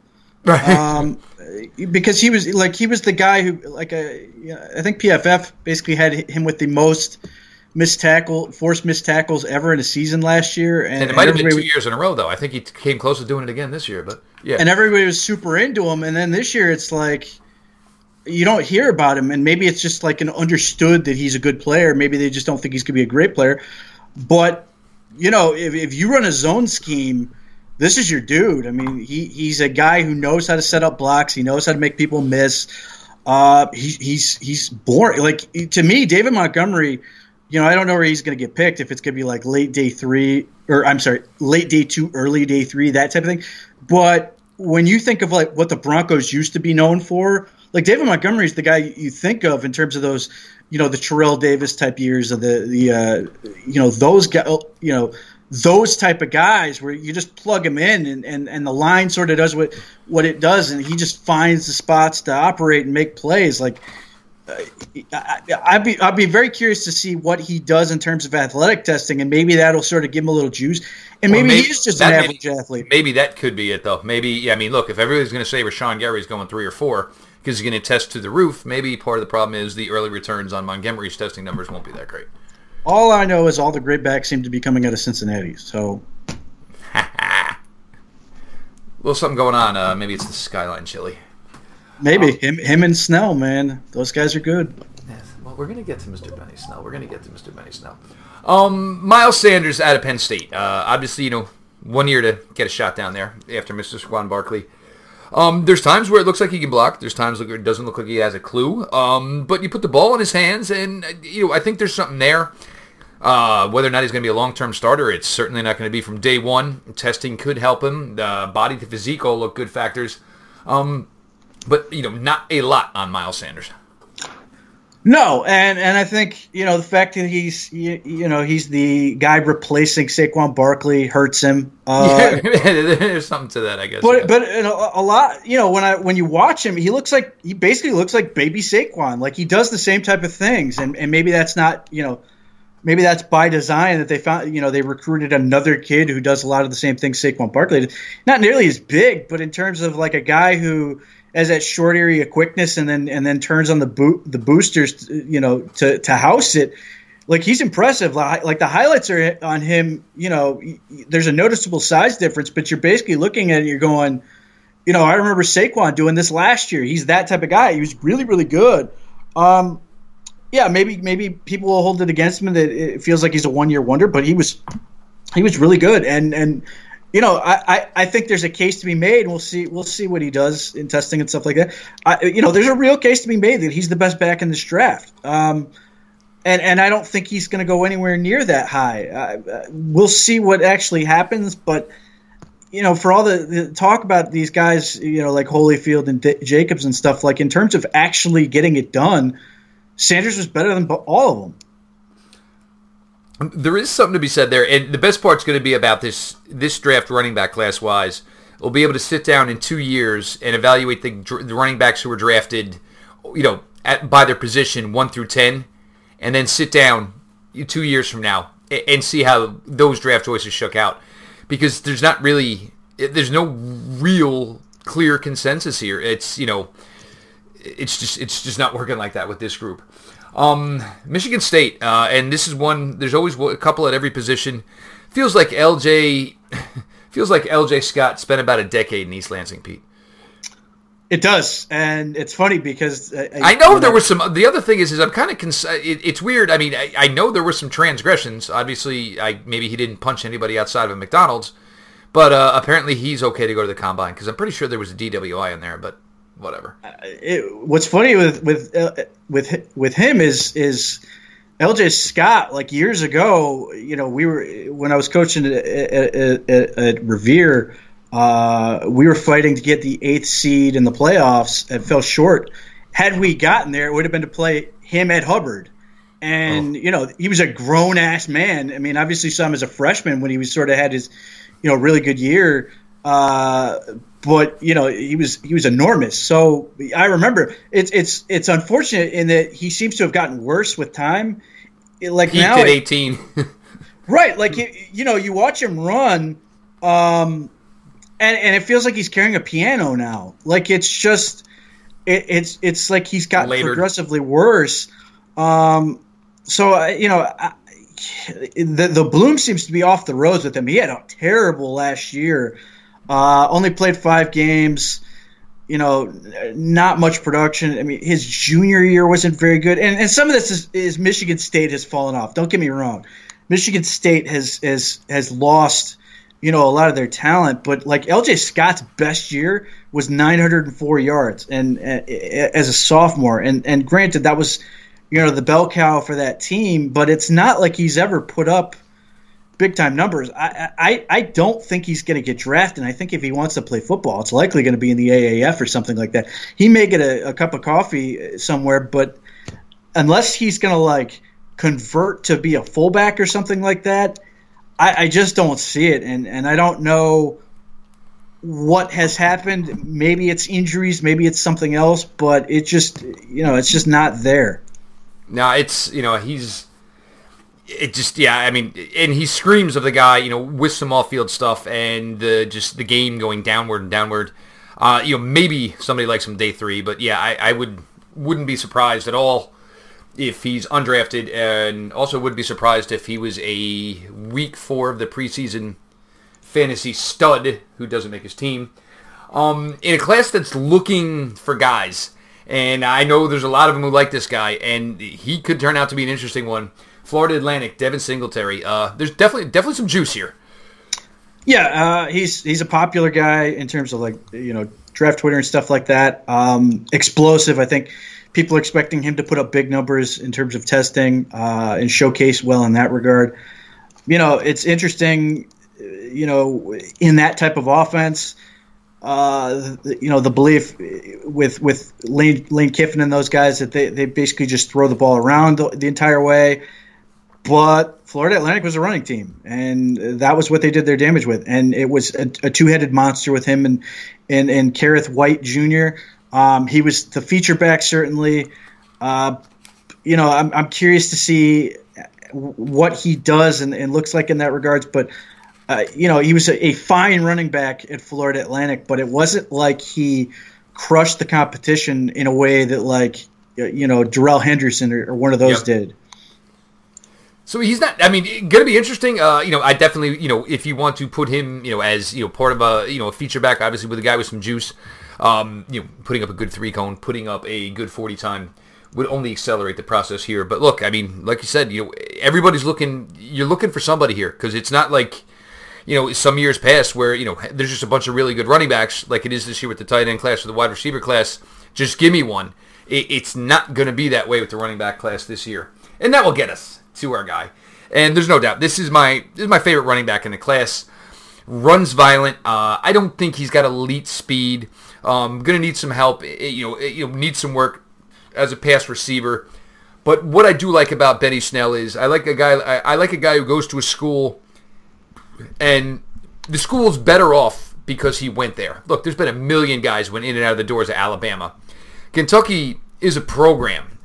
um, because he was like he was the guy who like a. I think PFF basically had him with the most missed tackle, forced missed tackles ever in a season last year, and, And it might have been two everybody- years in a row though. I think he came close to doing it again this year, but yeah. and everybody was super into him. And then this year, it's like you don't hear about him, and maybe it's just like an understood that he's a good player. Maybe they just don't think he's going to be a great player. But you know, if, if you run a zone scheme, this is your dude. I mean, he, he's a guy who knows how to set up blocks. He knows how to make people miss. Uh, he, he's he's boring. Like to me, David Montgomery. You know, I don't know where he's going to get picked. If it's going to be like late day three, or I'm sorry, late day two, early day three, that type of thing. But when you think of like what the Broncos used to be known for, like David Montgomery is the guy you think of in terms of those, you know, the Terrell Davis type years of the the uh, you know those guys, you know those type of guys where you just plug him in and, and, and the line sort of does what what it does and he just finds the spots to operate and make plays like I, I'd be I'd be very curious to see what he does in terms of athletic testing, and maybe that'll sort of give him a little juice. And Well, maybe, maybe- he just an may- average athlete. Maybe that could be it though. Maybe yeah, I mean, look, if everybody's going to say Rashan Gary's going three or four because he's going to test to the roof, maybe part of the problem is the early returns on Montgomery's testing numbers won't be that great. All I know is all the great backs seem to be coming out of Cincinnati. So [laughs] little something going on. Uh, maybe it's the Skyline chili. Maybe him, him and Snell, man. Those guys are good. Well, we're gonna get to Mr. Benny Snell. We're gonna get to Mr. Benny Snell. Um, Miles Sanders out of Penn State. Uh, obviously, you know, one year to get a shot down there after Mr. Saquon Barkley. Um, there's times where it looks like he can block. There's times where it doesn't look like he has a clue. Um, but you put the ball in his hands, and uh, you know I think there's something there. Uh, whether or not he's going to be a long-term starter, it's certainly not going to be from day one. Testing could help him. The body to physique all look good factors. Um, but you know, not a lot on Miles Sanders. No, and and I think you know the fact that he's you, you know he's the guy replacing Saquon Barkley hurts him. Uh, [laughs] yeah, there's something to that, I guess. But yeah. but a, a, lot, you know, when I when you watch him, he looks like he basically looks like baby Saquon. Like he does the same type of things, and and maybe that's not you know. Maybe that's by design that they found, you know, they recruited another kid who does a lot of the same things Saquon Barkley did. Not nearly as big, but in terms of like a guy who, has that short area quickness and then and then turns on the boot the boosters you know to to house it like he's impressive. Like, the highlights are on him you know there's a noticeable size difference but you're basically looking at it you're going you know I remember Saquon doing this last year. He's that type of guy. He was really really good. Um yeah maybe maybe people will hold it against him that it feels like he's a one year wonder but he was he was really good and and you know, I, I, I, think there's a case to be made, we'll see we'll see what he does in testing and stuff like that. I, you know, there's a real case to be made that he's the best back in this draft. Um, and and I don't think he's going to go anywhere near that high. Uh, we'll see what actually happens, but you know, for all the, the, talk about these guys, you know, like Holyfield and D- Jacobs and stuff, like in terms of actually getting it done, Sanders was better than all of them. There is something to be said there, and the best part's going to be about this this draft running back class wise. We'll be able to sit down in two years and evaluate the, the running backs who were drafted, you know, at, by their position one through ten, and then sit down two years from now and see how those draft choices shook out. Because there's not really, there's no real clear consensus here. It's you know, it's just it's just not working like that with this group. Um, Michigan State, uh, and this is one. There's always a couple at every position. Feels like LJ. [laughs] feels like LJ Scott spent about a decade in East Lansing, Pete. It does, and it's funny because uh, I, I know there was some. The other thing is, is I'm kind of. Cons- it, it's weird. I mean, I, I, know there were some transgressions. Obviously, I maybe he didn't punch anybody outside of a McDonald's, but uh, apparently he's okay to go to the combine because I'm pretty sure there was a DWI in there. But whatever. Uh, it, what's funny with with uh, with with him is is LJ Scott. Like years ago, you know, we were when I was coaching at, at, at, at Revere. Uh, we were fighting to get the eighth seed in the playoffs and fell short. Had we gotten there, it would have been to play him at Hubbard. And oh. you know he was a grown ass man. I mean, obviously saw him as a freshman when he was sort of had his, you know, really good year. Uh, but you know he was he was enormous. So I remember it's it's it's unfortunate in that he seems to have gotten worse with time. Like Peaked now, at eighteen, [laughs] right? Like you, you know, you watch him run, um, and and it feels like he's carrying a piano now. Like it's just it, it's it's like he's gotten Later. progressively worse. Um, so you know. I, the the bloom seems to be off the roads with him. He had a terrible last year. Uh, only played five games. You know, not much production. I mean, his junior year wasn't very good, and, and some of this is, is Michigan State has fallen off. Don't get me wrong, Michigan State has has has lost you know a lot of their talent but like LJ Scott's best year was 904 yards and, and, as a sophomore and and granted that was you know the bell cow for that team but it's not like he's ever put up big time numbers. I, I, I don't think he's going to get drafted. And I think if he wants to play football, it's likely going to be in the AAF or something like that. He may get a, a cup of coffee uh, somewhere, but unless he's going to like convert to be a fullback or something like that, I, I just don't see it. And, and I don't know what has happened. Maybe it's injuries, maybe it's something else, but it just, you know, it's just not there. Now it's, you know, he's it just yeah i mean and he screams of the guy you know with some off-field stuff and the just the game going downward and downward uh, you know maybe somebody likes him day three but yeah I, I would wouldn't be surprised at all if he's undrafted and also would be surprised if he was a week four of the preseason fantasy stud who doesn't make his team. Um, in a class that's looking for guys, and I know there's a lot of them who like this guy, and he could turn out to be an interesting one. Florida Atlantic, Devin Singletary. Uh, there's definitely definitely some juice here. Yeah, uh, he's he's a popular guy in terms of like you know draft Twitter and stuff like that. Um, explosive, I think people are expecting him to put up big numbers in terms of testing uh, and showcase well in that regard. You know, it's interesting. You know, in that type of offense, uh, you know, the belief with with Lane, Lane Kiffin and those guys that they, they basically just throw the ball around the, the entire way. But Florida Atlantic was a running team, and that was what they did their damage with. And it was a, a two-headed monster with him and and and Kerrith Whyte Jr. Um, he was the feature back, certainly. Uh, you know, I'm, I'm curious to see what he does and, and looks like in that regards. But, uh, you know, he was a, a, fine running back at Florida Atlantic, but it wasn't like he crushed the competition in a way that, like, you know, Darrell Henderson or, or one of those yep. did. So he's not. I mean, going to be interesting. Uh, you know, I definitely, you know, if you want to put him, you know, as you know, part of a, you know, a feature back, obviously with a guy with some juice, um, you know, putting up a good three cone, putting up a good 40 time would only accelerate the process here. But look, I mean, like you said, you know, everybody's looking, you're looking for somebody here because it's not like, you know, some years past where, you know, there's just a bunch of really good running backs like it is this year with the tight end class or the wide receiver class. Just give me one. it's not going to be that way with the running back class this year. And that will get us to our guy. And there's no doubt, this is my this is my favorite running back in the class. Runs violent. Uh, I don't think he's got elite speed. Um, going to need some help. Eh, you know, you need some work as a pass receiver. But what I do like about Benny Snell is I like a guy. I, I like a guy who goes to a school, and the school's better off because he went there. Look, there's been a million guys went in and out of the doors of Alabama. Kentucky is a program,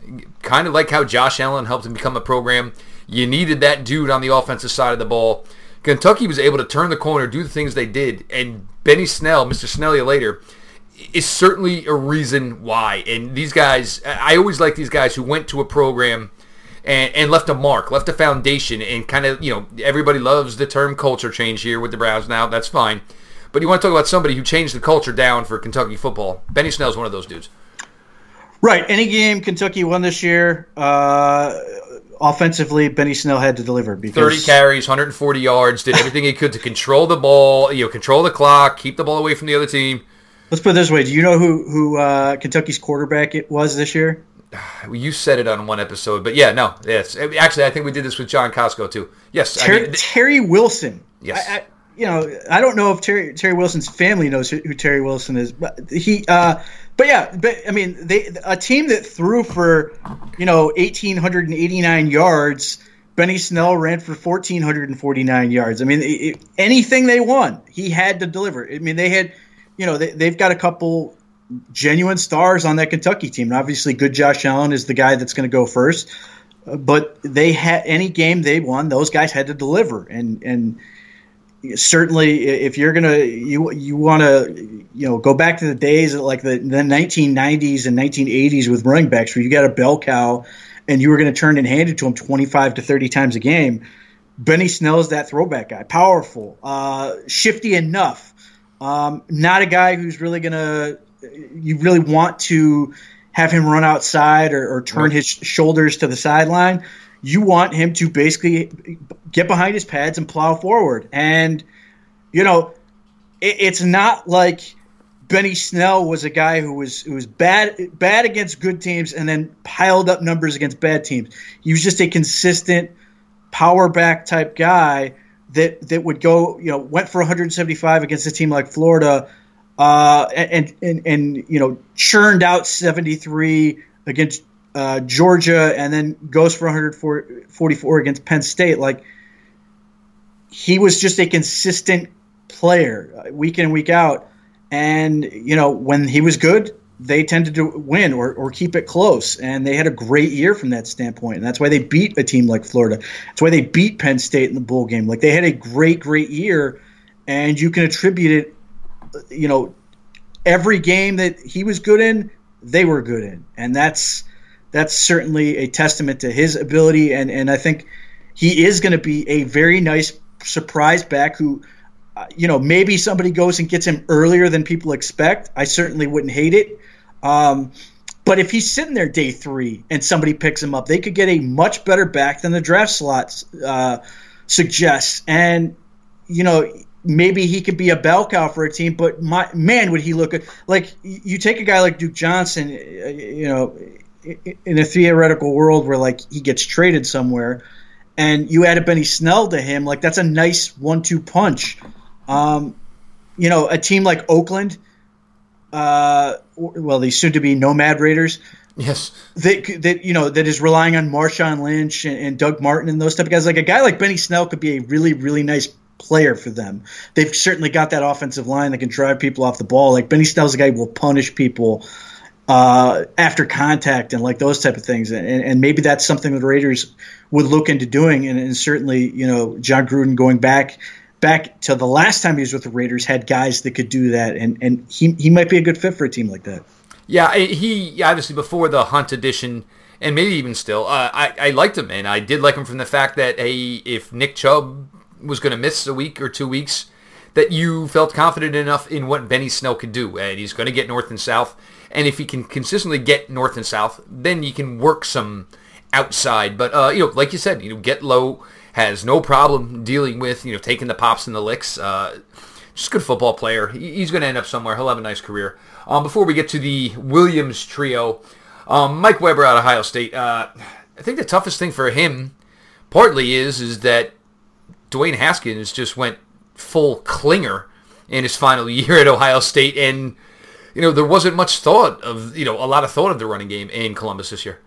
kind of like how Josh Allen helped him become a program. You needed that dude on the offensive side of the ball. Kentucky was able to turn the corner, do the things they did, and Benny Snell, Mr. Snellia later, is certainly a reason why. And these guys, I always like these guys who went to a program and, and left a mark, left a foundation, and kind of, you know, everybody loves the term culture change here with the Browns now. That's fine. But you want to talk about somebody who changed the culture down for Kentucky football. Benny Snell's one of those dudes. Right. Any game Kentucky won this year, uh, offensively, Benny Snell had to deliver. Because 30 carries, 140 yards, did everything he could to control the ball, you know, control the clock, keep the ball away from the other team. Let's put it this way: Do you know who who uh, Kentucky's quarterback it was this year? You said it on one episode, but yeah, no, yes. Actually, I think we did this with John Costco too. Yes, Ter- I mean, Terry Wilson. Yes. I, I, you know, I don't know if Terry Terry Wilson's family knows who, who Terry Wilson is, but he. Uh, but yeah, but I mean, they a team that threw for, you know, eighteen hundred and eighty nine yards. Benny Snell ran for 1,449 yards. I mean, it, anything they won, he had to deliver. I mean, they had, you know, they, they've got a couple genuine stars on that Kentucky team. And obviously, good Josh Allen is the guy that's going to go first. But they had any game they won, those guys had to deliver. And and certainly if you're gonna you you want to you know go back to the days like the, the 1990s and 1980s with running backs where you got a bell cow and you were going to turn and hand it to him 25 to 30 times a game benny snell is that throwback guy powerful uh, shifty enough um, not a guy who's really going to you really want to have him run outside or, or turn right. his shoulders to the sideline you want him to basically get behind his pads and plow forward. And, you know, it, it's not like Benny Snell was a guy who was who was bad bad against good teams and then piled up numbers against bad teams. He was just a consistent power back type guy that that would go, you know, went for 175 against a team like Florida, uh, and, and and you know churned out 73 against uh, Georgia, and then goes for 144 against Penn State. Like he was just a consistent player uh, week in week out, and you know when he was good, they tended to win or, or keep it close, and they had a great year from that standpoint, and that's why they beat a team like Florida. That's why they beat Penn State in the bowl game. Like they had a great, great year, and you can attribute it, you know, every game that he was good in, they were good in, and that's that's certainly a testament to his ability, and and I think he is going to be a very nice surprise back who. you know, maybe somebody goes and gets him earlier than people expect. I certainly wouldn't hate it. Um, but if he's sitting there day three and somebody picks him up, they could get a much better back than the draft slots uh, suggests. And you know, maybe he could be a bell cow for a team. But my man, would he look good? Like you take a guy like Duke Johnson, uh, you know, in a theoretical world where like he gets traded somewhere, and you add a Benny Snell to him, like that's a nice one-two punch. Um, you know, a team like Oakland uh, well, the soon-to-be Nomad Raiders. Yes, that, that you know that is relying on Marshawn Lynch and, and, Doug Martin and those type of guys. Like a guy like Benny Snell could be a really really nice player for them. They've certainly got that offensive line that can drive people off the ball. Like Benny Snell's a guy who will punish people uh, after contact and like those type of things. And, and maybe that's something the Raiders would look into doing. And, and certainly, you know, Jon Gruden going back back to the last time he was with the Raiders had guys that could do that, and and he he might be a good fit for a team like that. Yeah, he obviously before the Hunt edition, and maybe even still, uh, I I liked him, and I did like him from the fact that hey, if Nick Chubb was going to miss a week or two weeks, that you felt confident enough in what Benny Snell could do, and he's going to get north and south, and if he can consistently get north and south, then you can work some outside, but uh, you know, like you said, you know, get low has no problem dealing with, you know, taking the pops and the licks. Uh, just a good football player. He's going to end up somewhere. He'll have a nice career. Um, before we get to the Williams trio, um, Mike Weber out of Ohio State. Uh, I think the toughest thing for him, partly is is that Dwayne Haskins just went full clinger in his final [laughs] year at Ohio State, and you know there wasn't much thought of you know a lot of thought of the running game in Columbus this year.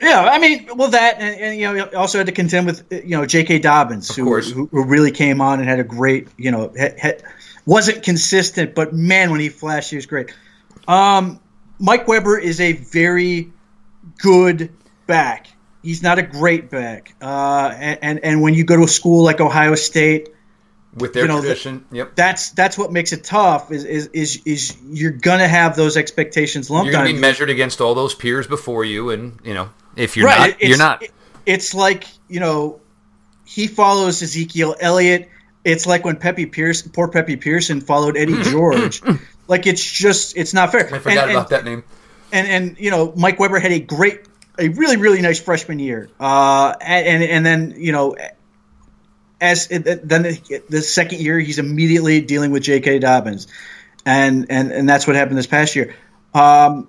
Yeah, I mean, well, that and, and, you know, also had to contend with you know J.K. Dobbins, who, who, who really came on and had a great, you know, had, had, wasn't consistent, but man, when he flashed, he was great. Um, Mike Weber is a very good back. He's not a great back, uh, and, and, and when you go to a school like Ohio State, with their you know, tradition, yep, that's that's what makes it tough. Is is is, is you're gonna have those expectations lumped you're gonna be measured against all those peers before you, and you know if you're right, not, you're not. It's like you know, he follows Ezekiel Elliott. It's like when Pepe Pierce, poor Pepe Pearson, followed Eddie [laughs] George. like it's just, it's not fair. I forgot and, about and, that name. And and you know, Mike Weber had a great, a really really nice freshman year. Uh, and and then you know, as then the, the second year, he's immediately dealing with J.K. Dobbins, and and and that's what happened this past year. Um,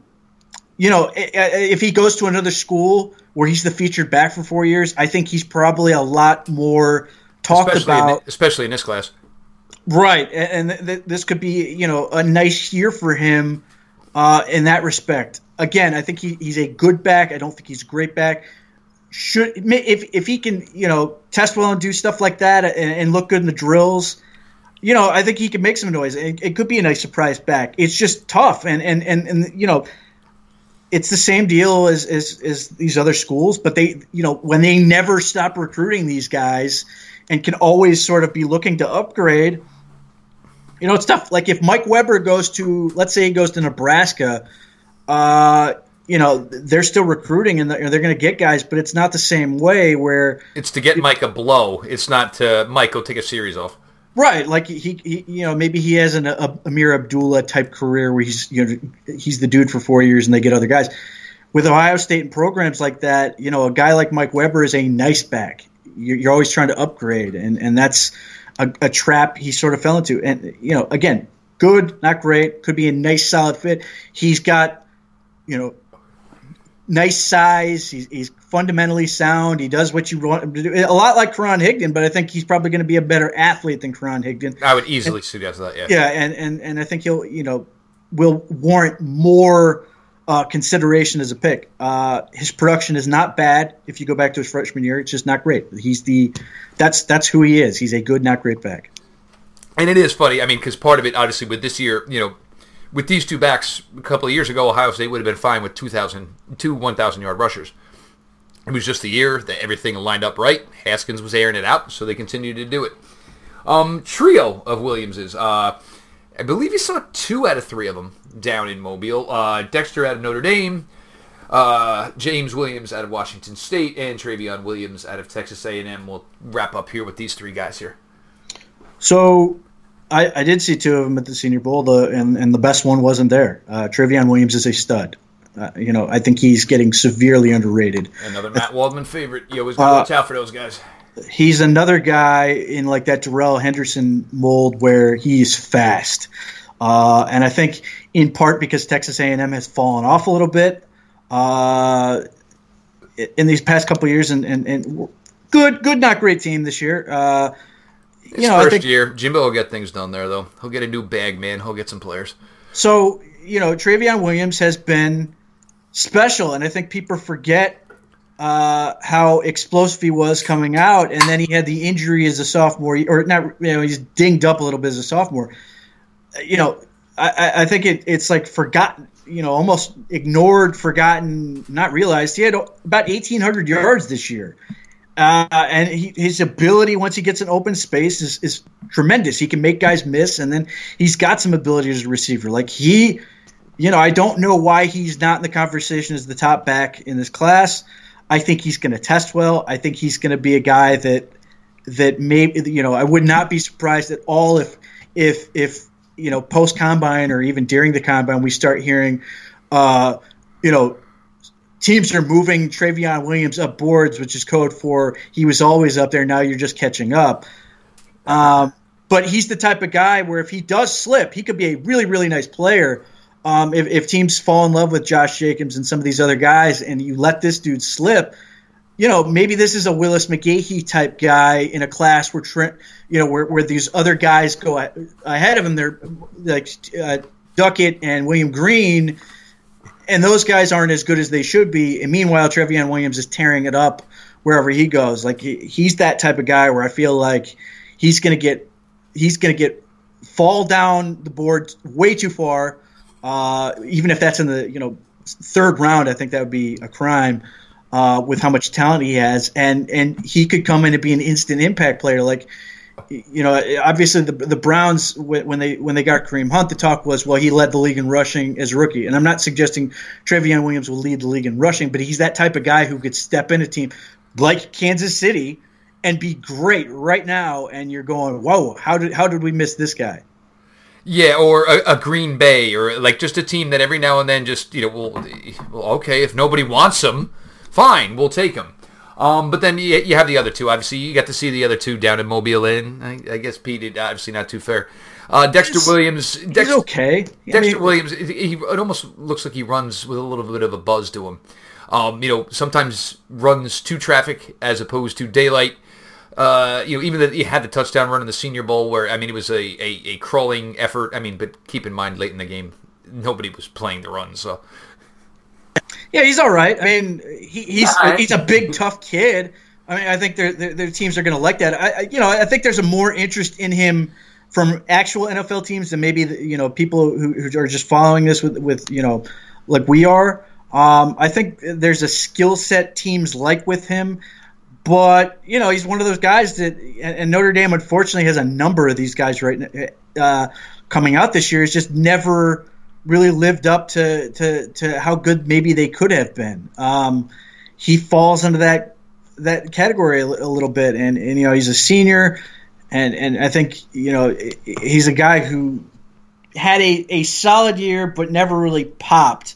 you know, if he goes to another school where he's the featured back for four years, I think he's probably a lot more talked especially about, in, especially in this class. Right, and th- this could be you know a nice year for him uh, in that respect. Again, I think he, he's a good back. I don't think he's a great back. Should if if he can you know test well and do stuff like that and, and look good in the drills, you know I think he can make some noise. It, it could be a nice surprise back. It's just tough, and and and, and you know it's the same deal as, as, as these other schools, but they, you know, when they never stop recruiting these guys and can always sort of be looking to upgrade, you know, it's tough. Like if Mike Weber goes to, let's say he goes to Nebraska, uh, you know, they're still recruiting and they're, going to get guys, but it's not the same way where it's to get Mike a blow. It's not to Mike go take a series off. Right, like he, he, you know, maybe he has an a, Ameer Abdullah type career where he's, you know, he's the dude for four years and they get other guys. With Ohio State and programs like that, you know, a guy like Mike Weber is a nice back. You're, you're always trying to upgrade, and and that's a, a trap he sort of fell into. And you know, again, good, not great, could be a nice solid fit. He's got, you know, nice size. He's, he's, fundamentally sound. He does what you want him to do. A lot like Karan Higdon, but I think he's probably going to be a better athlete than Karan Higdon. I would easily and, suggest that. Yeah. Yeah, and, and and I think he'll you know will warrant more uh, consideration as a pick. Uh, his production is not bad. If you go back to his freshman year, it's just not great. He's the that's that's who he is. He's a good, not great back. And it is funny. I mean, because part of it, obviously, with this year, you know, with these two backs a couple of years ago, Ohio State would have been fine with 2,000, two 1,000 yard rushers. It was just the year that everything lined up right. Haskins was airing it out, so they continued to do it. Um, trio of Williamses. Uh, I believe you saw two out of three of them down in Mobile. Uh, Dexter out of Notre Dame, uh, James Williams out of Washington State, and Trayveon Williams out of Texas A&M. We'll wrap up here with these three guys here. So I, I did see two of them at the Senior Bowl, the, and, and the best one wasn't there. Uh, Trayveon Williams is a stud. Uh, you know, I think he's getting severely underrated. Another Matt Waldman favorite. You always got to watch out for those guys. He's another guy in like that Darrell Henderson mold where he's fast, uh, and I think in part because Texas A&M has fallen off a little bit uh, in these past couple years, and, and, and, good, good, not great team this year. You know, first think, year, Jimbo will get things done there though. He'll get a new bag, man. He'll get some players. So you know, Trayveon Williams has been special, and I think people forget uh, how explosive he was coming out, and then he had the injury as a sophomore, or not, you know, he's dinged up a little bit as a sophomore. You know, I, I think it, it's like forgotten, you know, almost ignored, forgotten, not realized. He had about 1,800 yards this year. Uh, and he, his ability once he gets an open space is, is tremendous. He can make guys miss, and then he's got some ability as a receiver. Like he you know, I don't know why he's not in the conversation as the top back in this class. I think he's going to test well. I think he's going to be a guy that that maybe you know I would not be surprised at all if if if you know post combine or even during the combine we start hearing uh, you know teams are moving Trayveon Williams up boards, which is code for he was always up there. Now you're just catching up. Um, but he's the type of guy where if he does slip, he could be a really really nice player. Um, if, if, teams fall in love with Josh Jacobs and some of these other guys, and you let this dude slip, you know maybe this is a Willis McGahee type guy in a class where Trent, you know, where, where these other guys go ahead of him. They're like uh, Duckett and William Green, and those guys aren't as good as they should be. And meanwhile, Trayveon Williams is tearing it up wherever he goes. Like he, he's that type of guy where I feel like he's gonna get he's gonna get fall down the board way too far uh, even if that's in the you know third round, I think that would be a crime uh, with how much talent he has, and and he could come in and be an instant impact player. Like you know, obviously the the Browns when they when they got Kareem Hunt, the talk was well he led the league in rushing as a rookie, and I'm not suggesting Trayveon Williams will lead the league in rushing, but he's that type of guy who could step in a team like Kansas City and be great right now, and you're going, whoa, how did how did we miss this guy? Yeah, or a, a, Green Bay, or like just a team that every now and then just you know, well, okay, if nobody wants them, fine, we'll take them. Um, but then you, you have the other two. Obviously, you got to see the other two down in Mobile Inn. I, I guess Pete, did, obviously not too fair. Uh, Dexter he's, Williams. Dexter, he's okay. Dexter I mean, Williams. He, it almost looks like he runs with a little bit of a buzz to him. Um, you know, sometimes runs to traffic as opposed to daylight. Uh, you know, even that he had the touchdown run in the Senior Bowl, where I mean, it was a, a, a, crawling effort. I mean, but keep in mind, late in the game, nobody was playing the run, so. Yeah, he's all right. I mean, he, he's right. he's a big, tough kid. I mean, I think their their teams are going to like that. I, you know, I think there's a more interest in him from actual NFL teams than maybe the, you know people who, who are just following this with with you know like we are. Um, I think there's a skill set teams like with him. But you know, he's one of those guys that, and Notre Dame unfortunately has a number of these guys right uh, coming out this year. Has just never really lived up to to, to how good maybe they could have been. Um, he falls into that that category a, a little bit, and, and you know he's a senior, and and I think you know he's a guy who had a, a solid year but never really popped.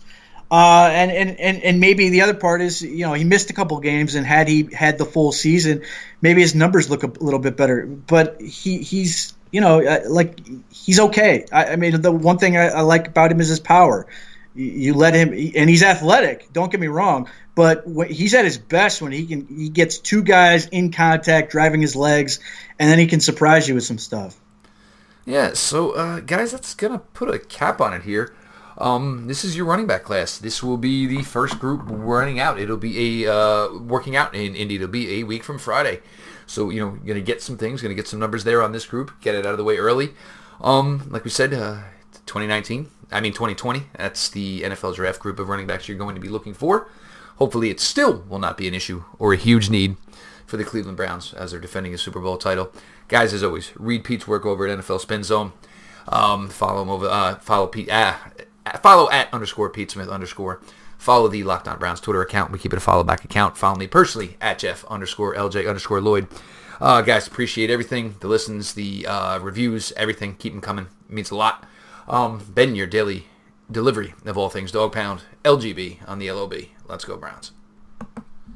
Uh, and, and, and, and maybe the other part is, you know, he missed a couple games, and had he had the full season, maybe his numbers look a little bit better. But he he's you know uh, like he's okay. I, I mean, the one thing I, I, like about him is his power. You, let him, and he's athletic. Don't get me wrong, but he's at his best when he can he gets two guys in contact, driving his legs, and then he can surprise you with some stuff. Yeah. So, uh, guys, that's gonna put a cap on it here. Um, this is your running back class. This will be the first group running out. It'll be a uh, working out in Indy. It'll be a week from Friday. So you know, you're gonna get some things, gonna get some numbers there on this group. Get it out of the way early. Um, like we said, uh, 2019. I mean 2020. That's the NFL draft group of running backs you're going to be looking for. Hopefully, it still will not be an issue or a huge need for the Cleveland Browns as they're defending a Super Bowl title. Guys, as always, read Pete's work over at NFL Spin Zone. Um, follow him over. Uh, follow Pete. Ah, follow at underscore Pete Smith underscore. Follow the Locked On Browns Twitter account. We keep it a follow back account. Follow me personally at Jeff underscore LJ underscore Lloyd. Uh, guys, appreciate everything, the listens, the uh, reviews, everything. Keep them coming. It means a lot. Um, ben, your daily delivery of all things Dog Pound, LGB on the LOB. Let's go, Browns.